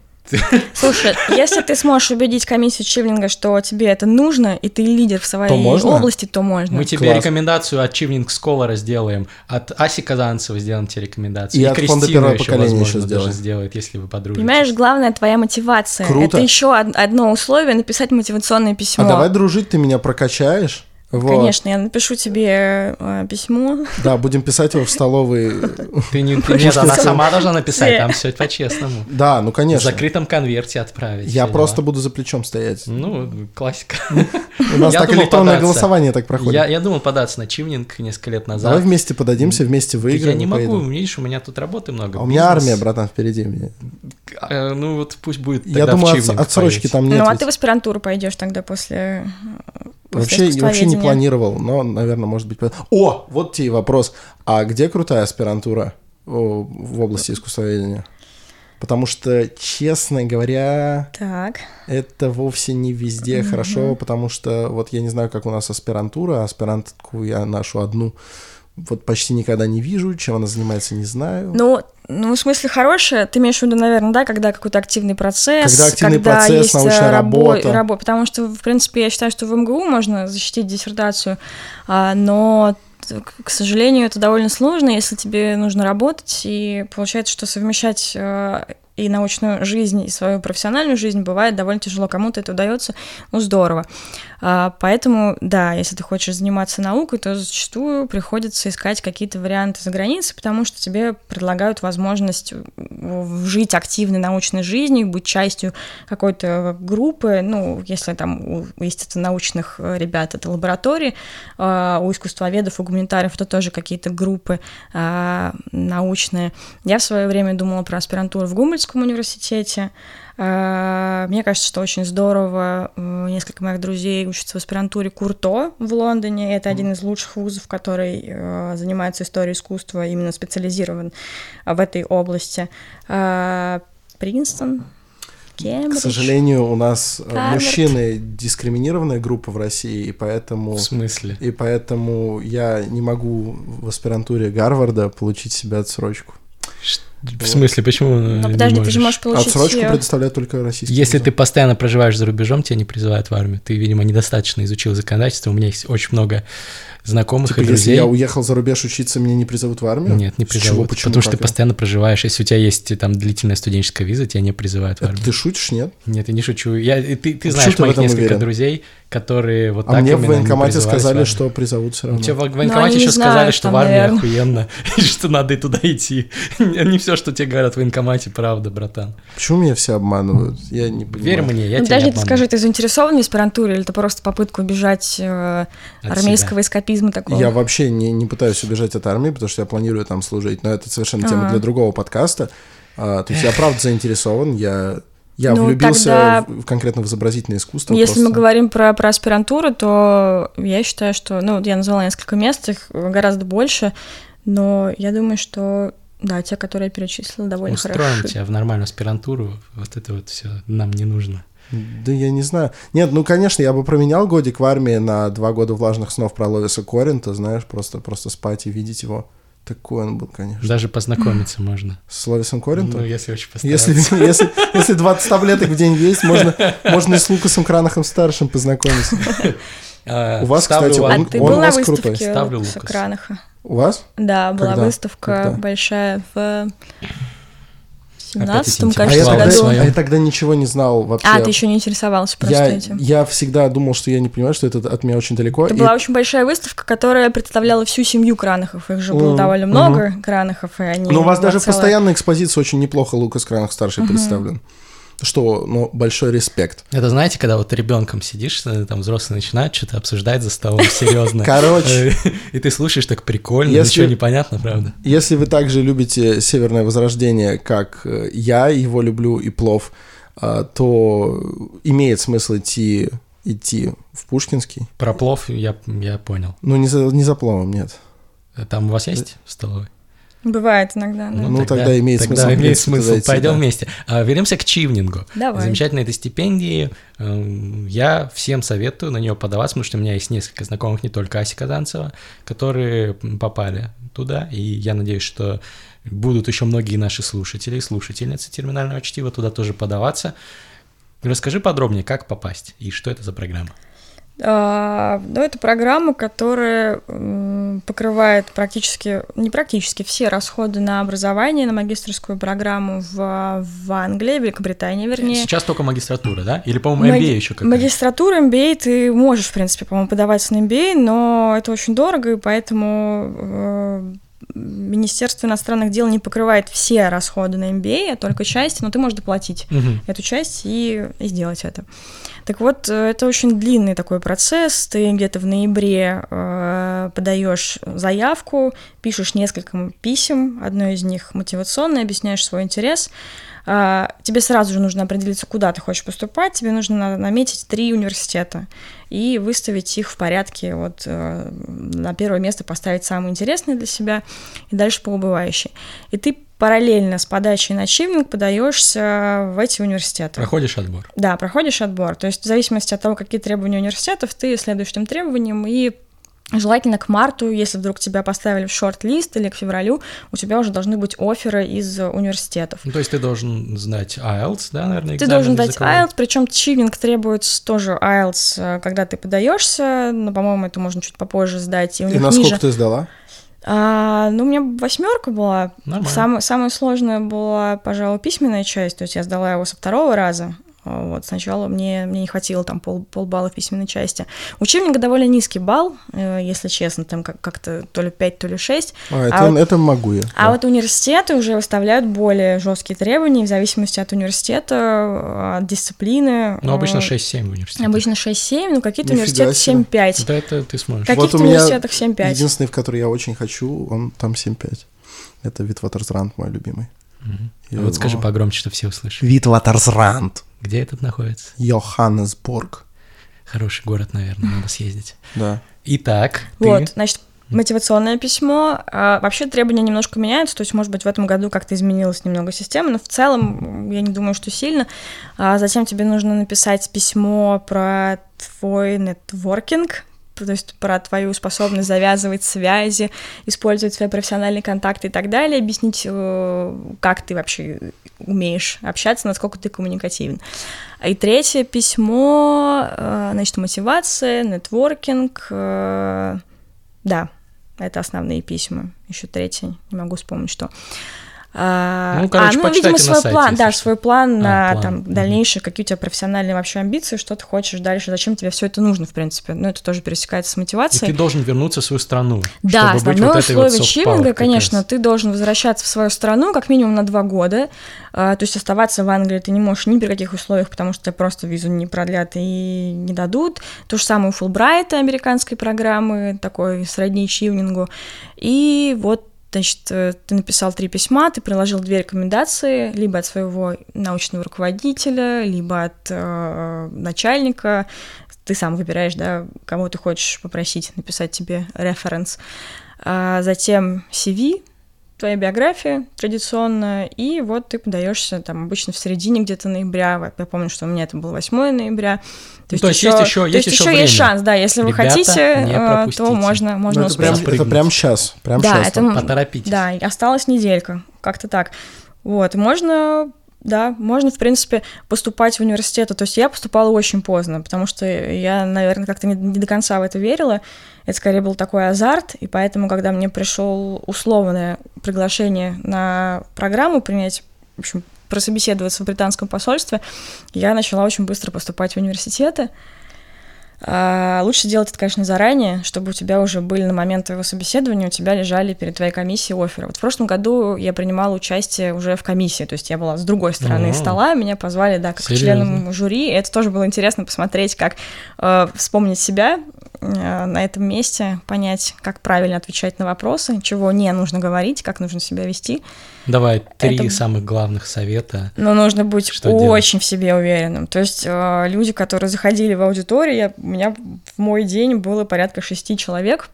Слушай, если ты сможешь убедить комиссию чивнинга, что тебе это нужно, и ты лидер в своей То можно? области, то можно. Мы тебе Класс. рекомендацию от Чивнинг Сколара сделаем, от Аси Казанцева сделаем тебе рекомендацию. И от фонда Кристина первого еще, поколения возможно, еще даже сделает, если вы подружитесь. Понимаешь, главное твоя мотивация. Круто. Это еще од- одно условие написать мотивационное письмо. А давай дружить, ты меня прокачаешь. Вот. Конечно, я напишу тебе э, письмо. Да, будем писать его в столовой. Ты не, ты, нет, она сама должна написать, там все по-честному. Да, ну В конечно. закрытом конверте отправить. Я просто буду за плечом стоять. Ну, классика. У нас так электронное голосование так проходит. Я, я думал податься на чивнинг несколько лет назад. Давай вместе подадимся, вместе выиграем. я не могу, видишь, у меня тут работы много. А у меня армия, братан, впереди меня. Э, Ну вот пусть будет Я тогда в думаю, отсрочки там нет. ну, а ты в аспирантуру пойдешь тогда после... Вообще, вообще не планировал, но, наверное, может быть... О, вот тебе вопрос. А где крутая аспирантура в области искусствоведения? Потому что, честно говоря, Так. это вовсе не везде хорошо, потому что вот я не знаю, как у нас аспирантура, аспирантку я нашу одну вот почти никогда не вижу, чем она занимается, не знаю. Ну, ну, в смысле, хорошее, ты имеешь в виду, наверное, да, когда какой-то активный процесс, Когда активный процесс, есть э, научная рабо- работа. рабо- потому что, в принципе, я считаю, что в МГУ можно защитить диссертацию, а, но, к сожалению, это довольно сложно, если тебе нужно работать, и получается, что совмещать э, и научную жизнь, и свою профессиональную жизнь бывает довольно тяжело. Кому-то это удается, ну, здорово. А, Поэтому, да, если ты хочешь заниматься наукой, то зачастую приходится искать какие-то варианты за границей, потому что тебе предлагают возможность в- жить активной научной жизнью, быть частью какой-то группы, ну, если там у естественно-научных э, ребят это лаборатории, а, у искусствоведов, у гуманитариев это тоже какие-то группы а, научные. Я в свое время думала про аспирантуру в Гумбольдском университете, а, Мне кажется, что очень здорово. э, Несколько моих друзей учатся в аспирантуре Курто в Лондоне. Это один из лучших вузов, который э, занимается историей искусства, именно специализирован в этой области. Принстон, К Кембридж. сожалению, у нас э, Гарвард. мужчины дискриминированная группа в России, и поэтому... В смысле? И поэтому я не могу в аспирантуре Гарварда получить себе отсрочку. В смысле, почему Ну, не подожди, ты же можешь получить... Отсрочку э, предоставляют только российские. Если вузы. ты постоянно проживаешь за рубежом, тебя не призывают в армию. Ты, видимо, недостаточно изучил законодательство. У меня есть очень много знакомых Типа, и если друзей. я уехал за рубеж учиться, меня не призовут в армию? Нет, не С чего, призовут. почему, потому что ты как это? постоянно проживаешь. Если у тебя есть там длительная студенческая виза, тебя не призывают в Это армию. ты шутишь, нет? Нет, я не шучу. Я, и ты, ты Почему знаешь ты в моих несколько уверен? друзей, которые вот А так мне в военкомате в сказали, армию. что призовут все равно. Тебе в Ну, военкомате они не еще сказали, что в армии наверное. охуенно, и что надо и туда идти. Не все, что тебе говорят в военкомате, правда, братан. Почему меня все обманывают? Я не понимаю. Верь мне, я Ну, тебя подожди, не скажи, ты заинтересован в аспирантуре, или это просто попытка убежать э, От армейского эскапизма такого? Я вообще не, не пытаюсь убежать от армии, потому что я планирую там служить, но это совершенно тема А. для другого подкаста. А, то есть я правда заинтересован, я, я Ну, влюбился тогда- в- конкретно в изобразительное искусство. Если мы просто. говорим про, про аспирантуру, то я считаю, что, ну, вот я назвала несколько мест, их гораздо больше, но я думаю, что, да, те, которые я перечислила, довольно Устроим хороши. тебя в нормальную аспирантуру, вот это вот все нам не нужно. Да я не знаю. Нет, ну, конечно, я бы променял годик в армии на два года влажных снов про Ловиса Коринта, знаешь, просто, просто спать и видеть его. Такой он был, конечно. Даже познакомиться можно. С Ловисом Коринтом? Ну, если очень постараться. Если, если, если 20 таблеток в день есть, можно, можно и с Лукасом Кранахом старшим познакомиться. А, У вас, кстати. А он- у вас крутой. Ставлю Лукаса. Кранаха? У вас? Да, была Когда? выставка Когда? большая в 17 эти А я, кажется, тогда, году. своё. а я тогда ничего не знал вообще. А, ты еще не интересовался просто я, этим. я всегда думал, что я не понимаю, что это от меня очень далеко. Это и- была очень большая выставка, которая представляла всю семью Кранахов. Их же было Мгм, довольно много Кранахов, и они... Но у вас даже в целая- постоянной экспозиции очень неплохо Лукас Кранах старший представлен. Что, ну, большой респект. Это знаете, когда вот ребенком сидишь, э, там взрослые начинают что-то обсуждать за столом серьезно. Короче. Э, И ты слушаешь так прикольно, Если- ничего не понятно, правда? Если вы также любите Северное Возрождение, как э, я его люблю и плов, а, то имеет смысл идти, идти в Пушкинский. Про плов я, я понял. Ну, не за, не за пловом, нет. Э, Там у вас есть в столовой? Бывает иногда, да. Ну, тогда имеет тогда смысл, имеет смысл. идти, Пойдем да. вместе. А, Вернемся к чивнингу. Давай. Замечательной этой стипендии. Эм, Я всем советую на нее подаваться, потому что у меня есть несколько знакомых, не только Ася Казанцева, которые попали туда, и я надеюсь, что будут еще многие наши слушатели и слушательницы терминального чтива туда тоже подаваться. Расскажи подробнее, как попасть и что это за программа. А, ну, это программа, которая покрывает практически, не практически, все расходы на образование, на магистрскую программу в, в Англии, Великобритании, вернее. Сейчас только магистратура, да? Или, по-моему, MBA Маги- еще как Магистратура MBA ты можешь, в принципе, по-моему, подаваться на MBA, но это очень дорого, и поэтому э, Министерство иностранных дел не покрывает все расходы на MBA, а только часть, но ты можешь доплатить Мгм. эту часть и, и сделать это. Так вот, э, это очень длинный такой процесс. Ты где-то в ноябре э, подаешь заявку, пишешь несколько писем, одно из них мотивационное, объясняешь свой интерес. А, тебе сразу же нужно определиться, куда ты хочешь поступать. Тебе нужно на- наметить три университета и выставить их в порядке. Вот э, на первое место поставить самый интересный для себя и дальше по убывающей. И ты параллельно с подачей на чивнинг подаешься в эти университеты. Проходишь отбор. Да, проходишь отбор. То есть в зависимости от того, какие требования университетов, ты следуешь этим требованиям и Желательно к марту, если вдруг тебя поставили в шорт-лист или к февралю, у тебя уже должны быть оферы из университетов. Ну, то есть ты должен знать IELTS, да, наверное, Ты должен дать языковой? IELTS, причем чивнинг требуется тоже IELTS, э, когда ты подаешься, но, по-моему, это можно чуть попозже сдать, и у И них насколько ниже. ты сдала? А, ну, у меня восьмерка была. Нормально. Самое, самое сложное была, пожалуй, письменная часть. То есть я сдала его со второго раза. А, Вот, сначала мне, мне не хватило там пол, полбалла в письменной части. Учебника довольно низкий балл, э, если честно, там как- как-то то ли 5, то ли 6. А, это, вот- это могу я. А да. вот университеты уже выставляют более жесткие требования в зависимости от университета, от дисциплины. Ну, обычно Э, 6-7 в университете. Обычно 6-7, ну какие-то Нифига университеты себе. 7-5. Да, это ты сможешь. Как- каких-то у меня университетах 7-5. Единственный, в который я очень хочу, он там 7-5. Это Витватерсранд, мой любимый. И А вот скажи погромче, чтобы все услышали. Витватерсранд. Где этот находится? Йоханнесбург. Хороший город, наверное, надо съездить. Да. Итак, ты... Вот, значит, мотивационное письмо. А, вообще требования немножко меняются, то есть, может быть, в этом году как-то изменилась немного система, но в целом я не думаю, что сильно. А затем тебе нужно написать письмо про твой нетворкинг, то есть про твою способность завязывать связи, использовать свои профессиональные контакты и так далее, объяснить, э, как ты вообще умеешь общаться, насколько ты коммуникативен. И третье письмо, э, значит, мотивация, нетворкинг, э, да, это основные письма. Еще третье, не могу вспомнить, что. А, Ну, короче, а, ну, почитайте видимо, на свой сайте, план, да, свой план А, на план, там дальнейшие какие у тебя профессиональные вообще амбиции, что ты хочешь дальше, зачем тебе все это нужно, в принципе. Ну, это тоже пересекается с И мотивацией. ты должен вернуться в свою страну. Да, чтобы быть основное вот этой условие вот чивинга, конечно, ты должен возвращаться в свою страну как минимум на два года. А, То есть оставаться в Англии ты не можешь ни при каких условиях, потому что тебе просто визу не продлят и не дадут. То же самое у Фулбрайта, американской программы, такой сродни чивнингу. И вот Значит, э, ты написал три письма, ты приложил две рекомендации, либо от своего научного руководителя, либо от э, начальника. Ты сам выбираешь, да, кого ты хочешь попросить написать тебе референс. А затем CV, твоя биография традиционная, и вот ты подаешься там обычно в середине где-то ноября. Я помню, что у меня это было 8 ноября. Ну, то есть есть ещё- то есть есть ещё еще есть шанс, да, если вы Ребята, хотите, не э, то можно, можно Ну, это, прям, успеть. это прям сейчас. Прям Да, сейчас. это. Поторопитесь. да, осталась неделька, как-то так. Вот, можно, да, можно, в принципе, поступать в университеты. То есть я поступала очень поздно, потому что я, наверное, как-то не, не до конца в это верила. Это скорее был такой азарт, и поэтому, когда мне пришел условное приглашение на программу принять, в общем, прособеседоваться в британском посольстве, я начала очень быстро поступать в университеты. А, лучше делать это, конечно, заранее, чтобы у тебя уже были на момент твоего собеседования, у тебя лежали перед твоей комиссией оферы. Вот в прошлом году я принимала участие уже в комиссии, то есть я была с другой стороны О. стола, меня позвали, да, как Серьёзно? членом жюри, и это тоже было интересно посмотреть, как э, вспомнить себя э, на этом месте, понять, как правильно отвечать на вопросы, чего не нужно говорить, как нужно себя вести. Давай три Это- самых главных совета. Но нужно быть Что делать? очень в себе уверенным. То есть э, люди, которые заходили в аудиторию, я- меня в мой день было порядка шести человек.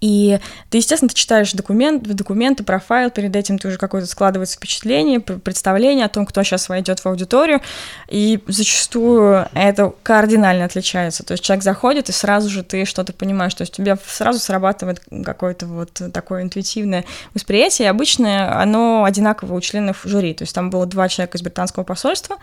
И ты, естественно, ты читаешь документ, документы, профайл, перед этим ты уже какое-то складывается впечатление, пр- представление о том, кто сейчас войдет в аудиторию, и зачастую это кардинально отличается. То есть человек заходит, и сразу же ты что-то понимаешь, то есть у тебя сразу срабатывает какое-то вот такое интуитивное восприятие, и обычно оно одинаково у членов жюри. То есть там было два человека из британского посольства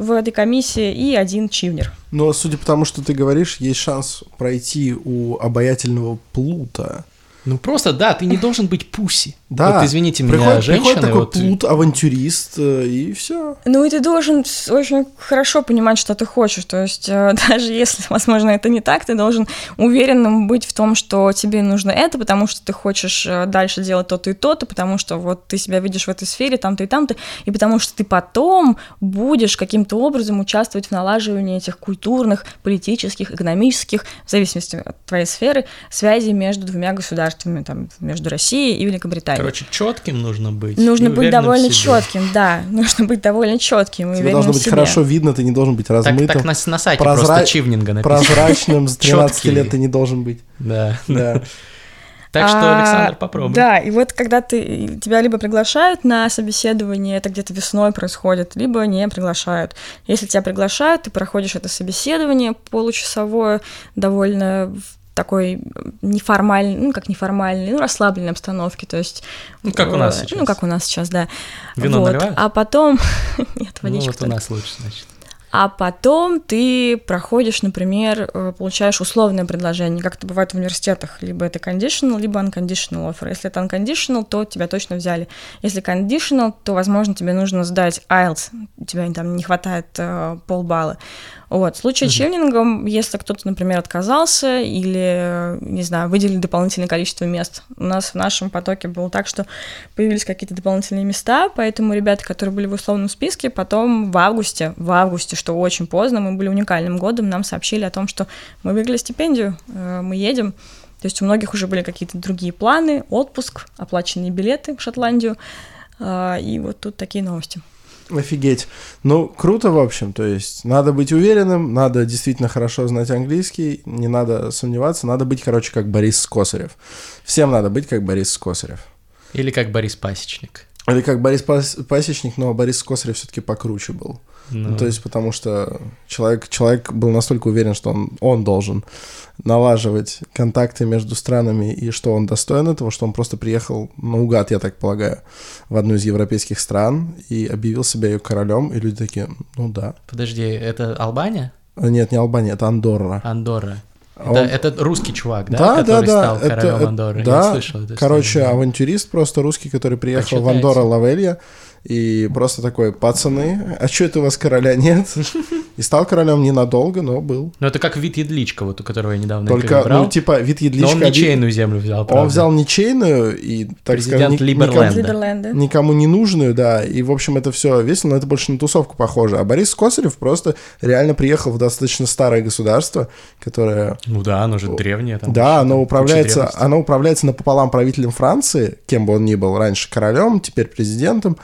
в этой комиссии и один чивнер. Но судя по тому, что ты говоришь, есть шанс пройти у обаятельного Плута. Ну просто, да, ты не должен быть пуси. Да. Вот извините меня, приходит, женщины. приходит такой вот... плут, авантюрист, э, и все. Ну и ты должен очень хорошо понимать, что ты хочешь. То есть э, даже если, возможно, это не так, ты должен уверенным быть в том, что тебе нужно это, потому что ты хочешь э, дальше делать то-то и то-то, потому что вот ты себя видишь в этой сфере, там-то и там-то, и потому что ты потом будешь каким-то образом участвовать в налаживании этих культурных, политических, экономических, в зависимости от твоей сферы, связей между двумя государствами, там, между Россией и Великобританией. Короче, четким нужно быть. Нужно быть довольно четким, да. Нужно быть довольно четким Тебе должно в быть себе. хорошо видно, ты не должен быть Так, размытым. так на, на сайте Прозра- просто чивнинга написано. Прозрачным с 13 Чёткий. лет ты не должен быть. Да. Да. Так что, А, Александр, попробуй. Да, и вот когда ты тебя либо приглашают на собеседование, это где-то весной происходит, либо не приглашают. Если тебя приглашают, ты проходишь это собеседование получасовое, довольно такой неформальной, ну как неформальной, ну расслабленной обстановке, то есть... Ну, как у нас э, сейчас. Ну, как у нас сейчас, да. Вино Вот. наливают? А потом... Нет, Ну, водичка вот у только. нас лучше, значит. А потом ты проходишь, например, э, получаешь условное предложение, как это бывает в университетах. Либо это conditional, либо unconditional offer. Если это unconditional, то тебя точно взяли. Если conditional, то, возможно, тебе нужно сдать IELTS. У тебя там не хватает э, полбалла. Вот. В случае с чивнингом, если кто-то, например, отказался или, не знаю, выделили дополнительное количество мест. У нас в нашем потоке было так, что появились какие-то дополнительные места, поэтому ребята, которые были в условном списке, потом в августе, в августе, что очень поздно, мы были уникальным годом, нам сообщили о том, что мы выиграли стипендию, э, мы едем. То есть у многих уже были какие-то другие планы, отпуск, оплаченные билеты в Шотландию. А, И вот тут такие новости. Офигеть. Ну, круто, в общем. То есть, надо быть уверенным, надо действительно хорошо знать английский, не надо сомневаться, надо быть, короче, как Борис Скосарев. Всем надо быть, как Борис Скосарев. Или как Борис Пасечник. Или как Борис Пас- Пасечник, но Борис Скосарев все-таки покруче был. Ну, Ну, то есть, потому что человек, человек был настолько уверен, что он, он должен налаживать контакты между странами, и что он достоин этого, что он просто приехал наугад, я так полагаю, в одну из европейских стран и объявил себя ее королем, и люди такие, ну да. Подожди, это Албания? А, Нет, не Албания, это Андорра. Андорра. Это, он- это русский чувак, да? Да, да, который да. стал это- королем это- Андорры. да. Я слышал эту Короче, историю, да. авантюрист просто русский, который приехал в Почитайте. Андорра Лавелья, и просто такой, пацаны, а что это у вас короля нет? И стал королем ненадолго, но был. Ну, это как вид Едличка, вот у которого я недавно Только, брал. ну, типа, вид но едличка... он вид- ничейную землю взял, правда. Он взял ничейную и, так Президент сказать, Либерленда. Никому, никому не нужную, да. И, в общем, это все весело, но это больше на тусовку похоже. А Борис Косарев просто реально приехал в достаточно старое государство, которое... Ну да, оно же древнее. Там да, оно управляется, оно управляется напополам правителем Франции, кем бы он ни был, раньше королем, теперь президентом,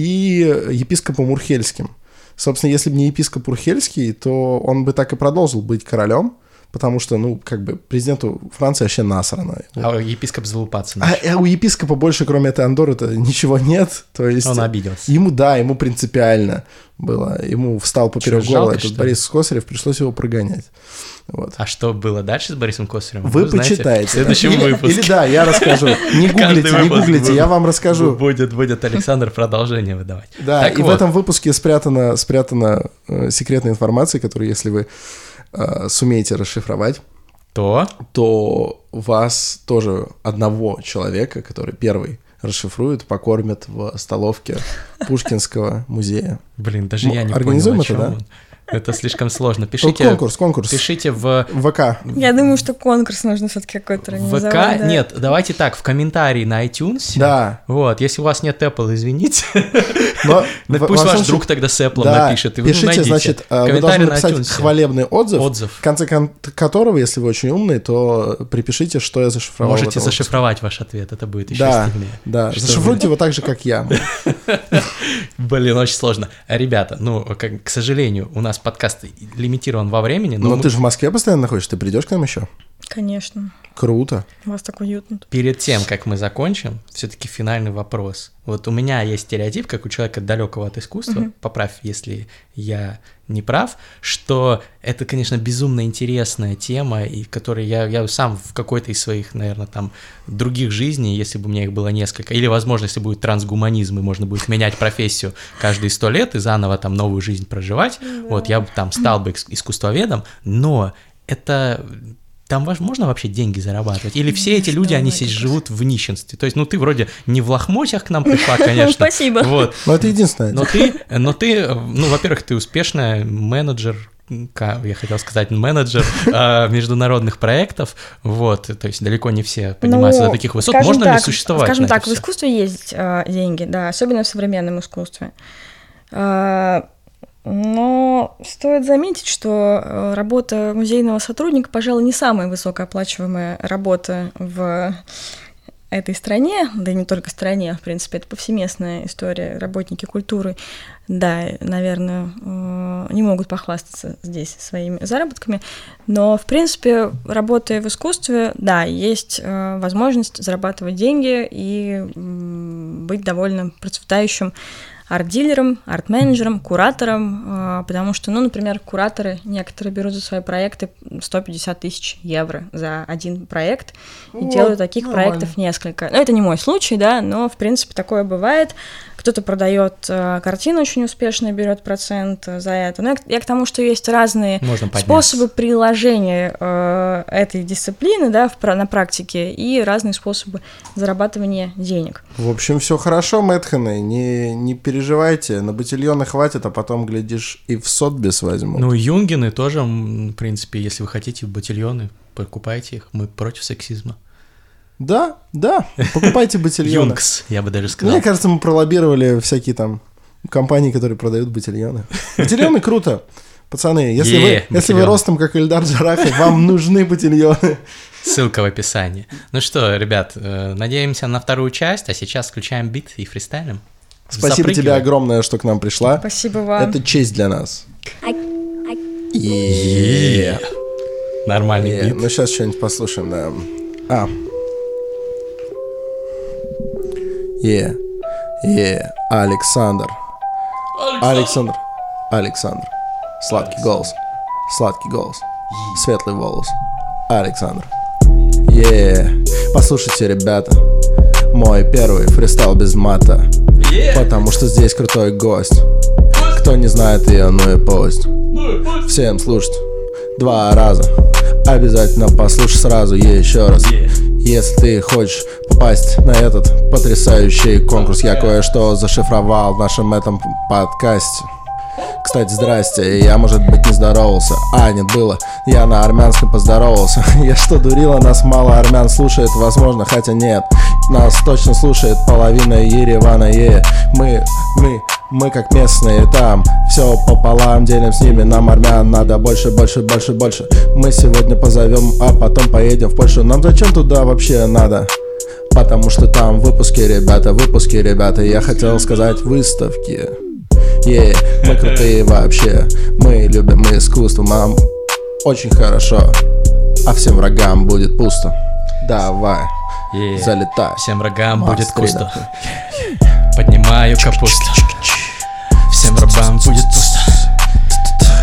и епископом Урхельским. Собственно, если бы не епископ Урхельский, то он бы так и продолжил быть королем, потому что, ну, как бы президенту Франции вообще насрано. А епископ залупаться А, начал. а у епископа больше, кроме этой Андоры-то, ничего нет. То есть Он обиделся. ему, да, ему принципиально было. Ему встал поперек Что, горла жалко? Борис Скосарев, пришлось его прогонять. Вот. А что было дальше с Борисом Косаревым? Вы знаете почитайте. В следующем или, выпуске. Или да, я расскажу. Не гуглите, не гуглите, я вам расскажу. Будет, будет Александр продолжение выдавать. Да, Так и в этом выпуске спрятана, спрятана э, секретная информация, которую, если вы э, сумеете расшифровать, То то вас тоже одного человека, который первый расшифрует, покормят в столовке Пушкинского музея. Блин, даже Ну, я не организуем понял, это, да? Это слишком сложно. Пишите, конкурс, конкурс. пишите в ВК. Я думаю, что конкурс нужно все-таки какой-то в организовать. ВК. да. Нет, давайте так, в комментарии на iTunes. Да. Вот, если у вас нет Apple, извините. Но Пусть ваш друг тогда с Apple Да, напишет. И пишите, найдите. значит, э, вы Комментарий должны на написать iTunes. хвалебный отзыв, Отзыв. в конце кон- которого, если вы очень умный, то припишите, что я зашифровал. Можете зашифровать ваш ответ, это будет еще Да, стильнее. да. Что Зашифруйте его так же, как я. Блин, очень сложно. Ребята, ну, к сожалению, у нас подкаст лимитирован во времени, но Но мы ты же в Москве постоянно находишься, ты придешь к нам еще? Конечно. Круто. У вас так уютно. тут. перед тем, как мы закончим, все-таки финальный вопрос. Вот у меня есть стереотип, как у человека далекого от искусства, поправь, если я не прав, что это, конечно, безумно интересная тема, и которой я, я сам в какой-то из своих, наверное, там других жизней, если бы у меня их было несколько, или, возможно, если будет трансгуманизм, и можно будет менять профессию каждые сто лет и заново там новую жизнь проживать, вот, я бы там стал бы иск- искусствоведом, но это там можно вообще деньги зарабатывать? Или все эти люди, они здесь живут в нищенстве? То есть, ну, ты вроде не в лохмотьях к нам пришла, конечно. Спасибо. Вот. Но это единственное. Но ты, но ты, ну, во-первых, ты успешная менеджер, я хотел сказать, менеджер э, международных проектов, вот, то есть далеко не все поднимаются ну, до таких высот. Можно так, ли существовать? Скажем так, в искусстве есть э, деньги, да, особенно в современном искусстве. Э, но стоит заметить, что э, работа музейного сотрудника, пожалуй, не самая высокооплачиваемая работа в этой стране, да и не только стране, в принципе, это повсеместная история, работники культуры, да, наверное, э, не могут похвастаться здесь своими заработками, но, в принципе, работая в искусстве, да, есть э, возможность зарабатывать деньги и быть довольно процветающим арт-дилером, арт-менеджером, куратором, а, потому что, ну, например, кураторы некоторые берут за свои проекты 150 тысяч евро за один проект и вот, делают таких нормально. проектов несколько. Ну, это не мой случай, да, но, в принципе, такое бывает. Кто-то продает э, картину очень успешно, берет процент за это. Но я, я к тому, что есть разные способы приложения э, этой дисциплины, да, в, на практике и разные способы зарабатывания денег. В общем, все хорошо, Мэтхены, не, не переживайте, на батильоны хватит, а потом, глядишь, и в Сотбис возьмут. Ну, Юнгины тоже, в принципе, если вы хотите батильоны, покупайте их, мы против сексизма. Да, да, покупайте батильоны. Юнкс, я бы даже сказал. Мне кажется, мы пролоббировали всякие там компании, которые продают батильоны. Батильоны круто. Пацаны, если, вы, если вы ростом, как Эльдар Джарахов, вам нужны батильоны. Ссылка в описании. Ну что, ребят, э, надеемся на вторую часть, а сейчас включаем бит и фристайлим. Спасибо тебе огромное, что к нам пришла. Спасибо вам. Это честь для нас. Нормальный бит. Ну сейчас что-нибудь послушаем, да. А, Е, е, Александр. Александр. Александр. Сладкий голос. Сладкий голос. Светлый волос. Александр. Е, послушайте, ребята. Мой первый фристайл без мата. Потому что здесь крутой гость. Кто не знает ее, ну и пусть. Всем слушать два раза. Обязательно послушай сразу еще раз. Если ты хочешь попасть на этот потрясающий конкурс, я кое-что зашифровал в нашем этом подкасте. Кстати, здрасте, я, может быть, не здоровался А, нет, было, я на армянском поздоровался Я что, дурила, нас мало армян слушает, возможно, хотя нет Нас точно слушает половина Еревана, е. Мы, мы, мы как местные там. Все пополам делим с ними Нам армян надо больше, больше, больше, больше. Мы сегодня позовем, а потом поедем в Польшу. Нам зачем туда вообще надо? Потому что там выпуски, ребята, выпуски, ребята. Я хотел сказать выставки. Yeah, мы крутые вообще. Мы любим искусство, нам очень хорошо. А всем врагам будет пусто. Давай, yeah. залетай Всем врагам будет пусто. Поднимаю капусту. Всем врагам будет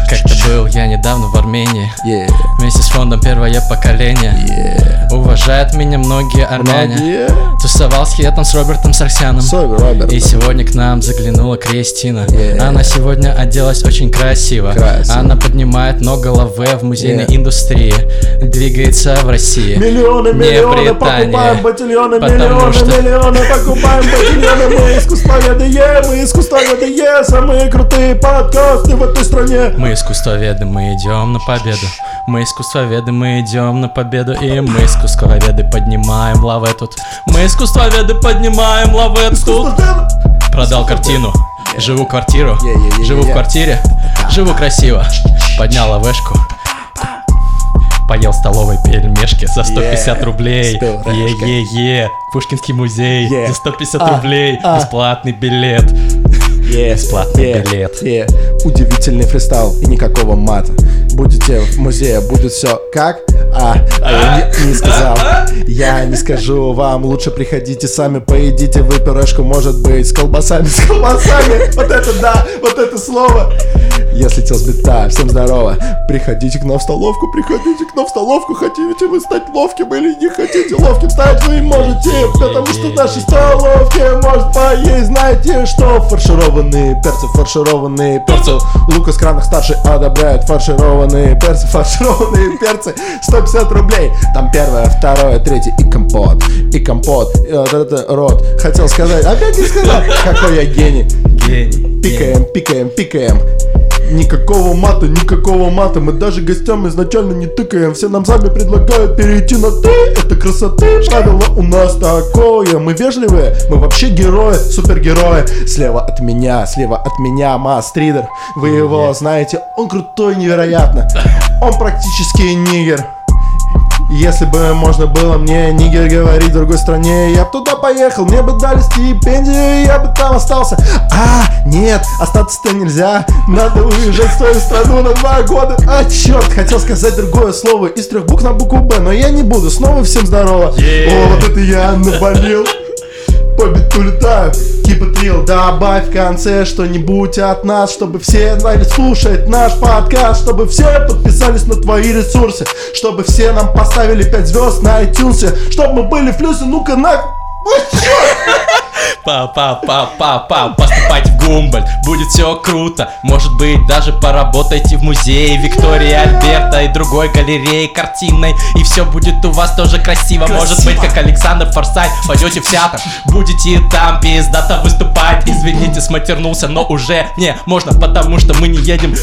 Как-то был я недавно в Армении yeah. Вместе с фондом первое поколение yeah. Уважают меня многие армяне многие? Тусовался я там с Робертом Сарсяном Роберт. И сегодня к нам заглянула Кристина yeah. Она сегодня оделась очень красиво. красиво Она поднимает много лаве в музейной yeah. индустрии Двигается в России Миллионы, не миллионы, покупаем батильоны Миллионы, что... миллионы, покупаем батильоны Мы искусствоведы, мы искусствоведы, самые крутые подкасты в этой стране Мы искусствоведы, мы идем на победу. Мы искусствоведы, мы идем на победу. И мы искусствоведы поднимаем лавы тут. Мы искусствоведы поднимаем лавы тут. Продал картину. Живу квартиру. Живу в квартире. Живу красиво. Поднял лавешку. Поел столовой пельмешки за 150 yeah, рублей. Е-е-е. Пушкинский музей yeah. за 150 а, рублей. А. Бесплатный билет. Yeah, Бесплатный yeah, билет. Yeah. Удивительный фристайл и никакого мата. Будете в музее, будет все как? А, а я не, не сказал. Я не скажу вам, лучше приходите сами, поедите вы пюрешку, может быть, с колбасами, с колбасами. Вот это да, вот это слово. Если телс бита, всем здорово. Приходите к нам в столовку, приходите к нам в столовку. Хотите вы стать ловким или не хотите ловким стать, вы можете. Потому что в нашей столовке может поесть, знаете что? Фаршированные перцы, фаршированные перцы. Лука с кранах старший одобряет фаршированные перцы, фаршированные перцы. 150 рублей. Ей, там первое, второе, третье. И компот, и компот, и вот это рот. Хотел сказать, опять не сказал, какой я гений. Гений. Пикаем, пикаем, пикаем. Никакого мата, никакого мата. Мы даже гостям изначально не тыкаем. Все нам сами предлагают перейти на ты Это красоты, правило у нас такое. Мы вежливые, мы вообще герои, супергерои. Слева от меня, слева от меня Мастридер Вы его знаете, он крутой невероятно. Он практически нигер если бы можно было мне нигер говорить в другой стране Я бы туда поехал, мне бы дали стипендию, я бы там остался. А, нет, остаться-то нельзя Надо уезжать в свою страну на два года. А, черт, хотел сказать другое слово Из трех букв на букву Б, но я не буду Снова всем здорово. Yeah. О, вот это я наболел по биту летаю, it real Добавь в конце что-нибудь от нас Чтобы все знали слушать наш подкаст Чтобы все подписались на твои ресурсы Чтобы все нам поставили 5 звезд на iTunes Чтобы мы были в плюсе, ну-ка на... Чёрт! Па-па-па-па-па, поступайте в Гумбольд, будет все круто. Может быть, даже поработайте в музее Виктории Альберта и другой галереи картинной. И все будет у вас тоже красиво, Может быть, как Александр Форсайт Пойдете в театр, будете там пиздато выступать. Извините, сматернулся, но уже не можно Потому что мы не едем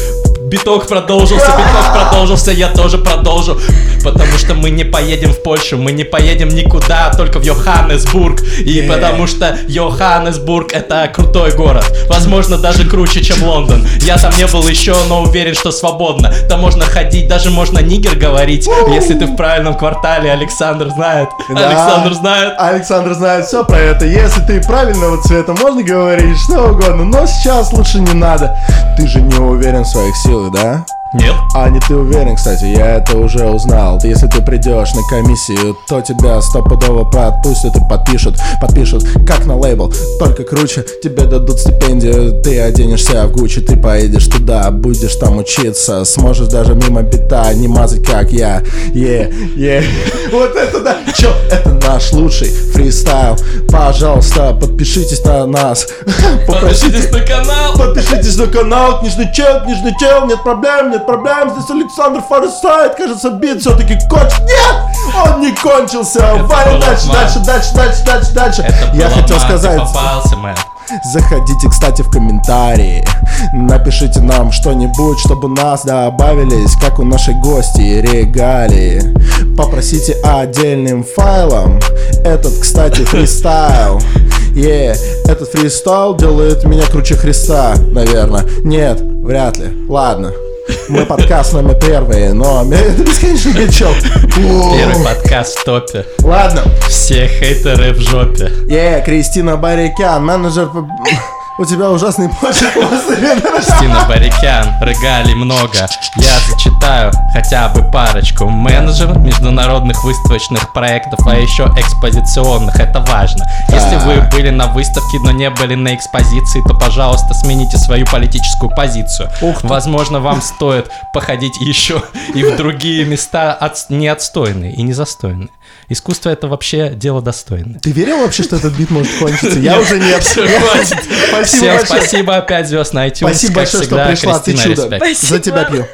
Биток продолжился, биток продолжился, я тоже продолжу Потому что мы не поедем в Польшу, мы не поедем никуда, только в Йоханнесбург И Yeah. потому что Йоханнесбург это крутой город Возможно, даже круче, чем Лондон Я там не был еще, но уверен, что свободно Там можно ходить, даже можно нигер говорить Если ты в правильном квартале, Александр знает Да. Александр знает Александр знает все про это. Если ты правильного цвета, можно говорить что угодно, но сейчас лучше не надо. Ты же не уверен в своих силах, да? Нет? А не ты уверен, кстати, я это уже узнал. Если ты придешь на комиссию, то тебя стопудово подпустят и подпишут. Подпишут, как на лейбл, только круче Тебе дадут стипендию, ты оденешься в Гуччи Ты поедешь туда, будешь там учиться. Сможешь даже мимо бита не мазать, как я. Е, е, вот это да. Чё, это наш лучший фристайл. Пожалуйста, подпишитесь на нас. Подпишитесь на канал. Подпишитесь на канал, книжный чел, книжный чел, нет проблем, нет проблем, здесь Александр Форсайт, кажется, бит все-таки кончил, нет, он не кончился, Валя, дальше, дальше, дальше, дальше, дальше, дальше, я хотел сказать, попался, мэн заходите, кстати, в комментарии, напишите нам что-нибудь, чтобы нас добавились, как у нашей гости, регалии, попросите отдельным файлом, этот, кстати, фристайл, Е, этот фристайл делает меня круче Христа, наверное. Нет, вряд ли. Ладно. Мы подкаст номер первый, но это бесконечный гачок. Первый подкаст в топе Ладно. Все хейтеры в жопе Е, Кристина Барикян, менеджер... У тебя ужасный почерк после Кристина Барикян, регалий много. Я зачитаю хотя бы парочку. Менеджер международных выставочных проектов А еще экспозиционных, это важно. Если вы были на выставке, но не были на экспозиции То, пожалуйста, смените свою политическую позицию. Ух. Возможно, вам стоит походить еще и в другие места от... не отстойные и не застойные Искусство это вообще дело достойное Ты верил вообще, что этот бит может кончиться? Я уже нет. Спасибо Всем спасибо, 5 звезд на iTunes. Спасибо большое, что пришла, ты чудо. За тебя пью.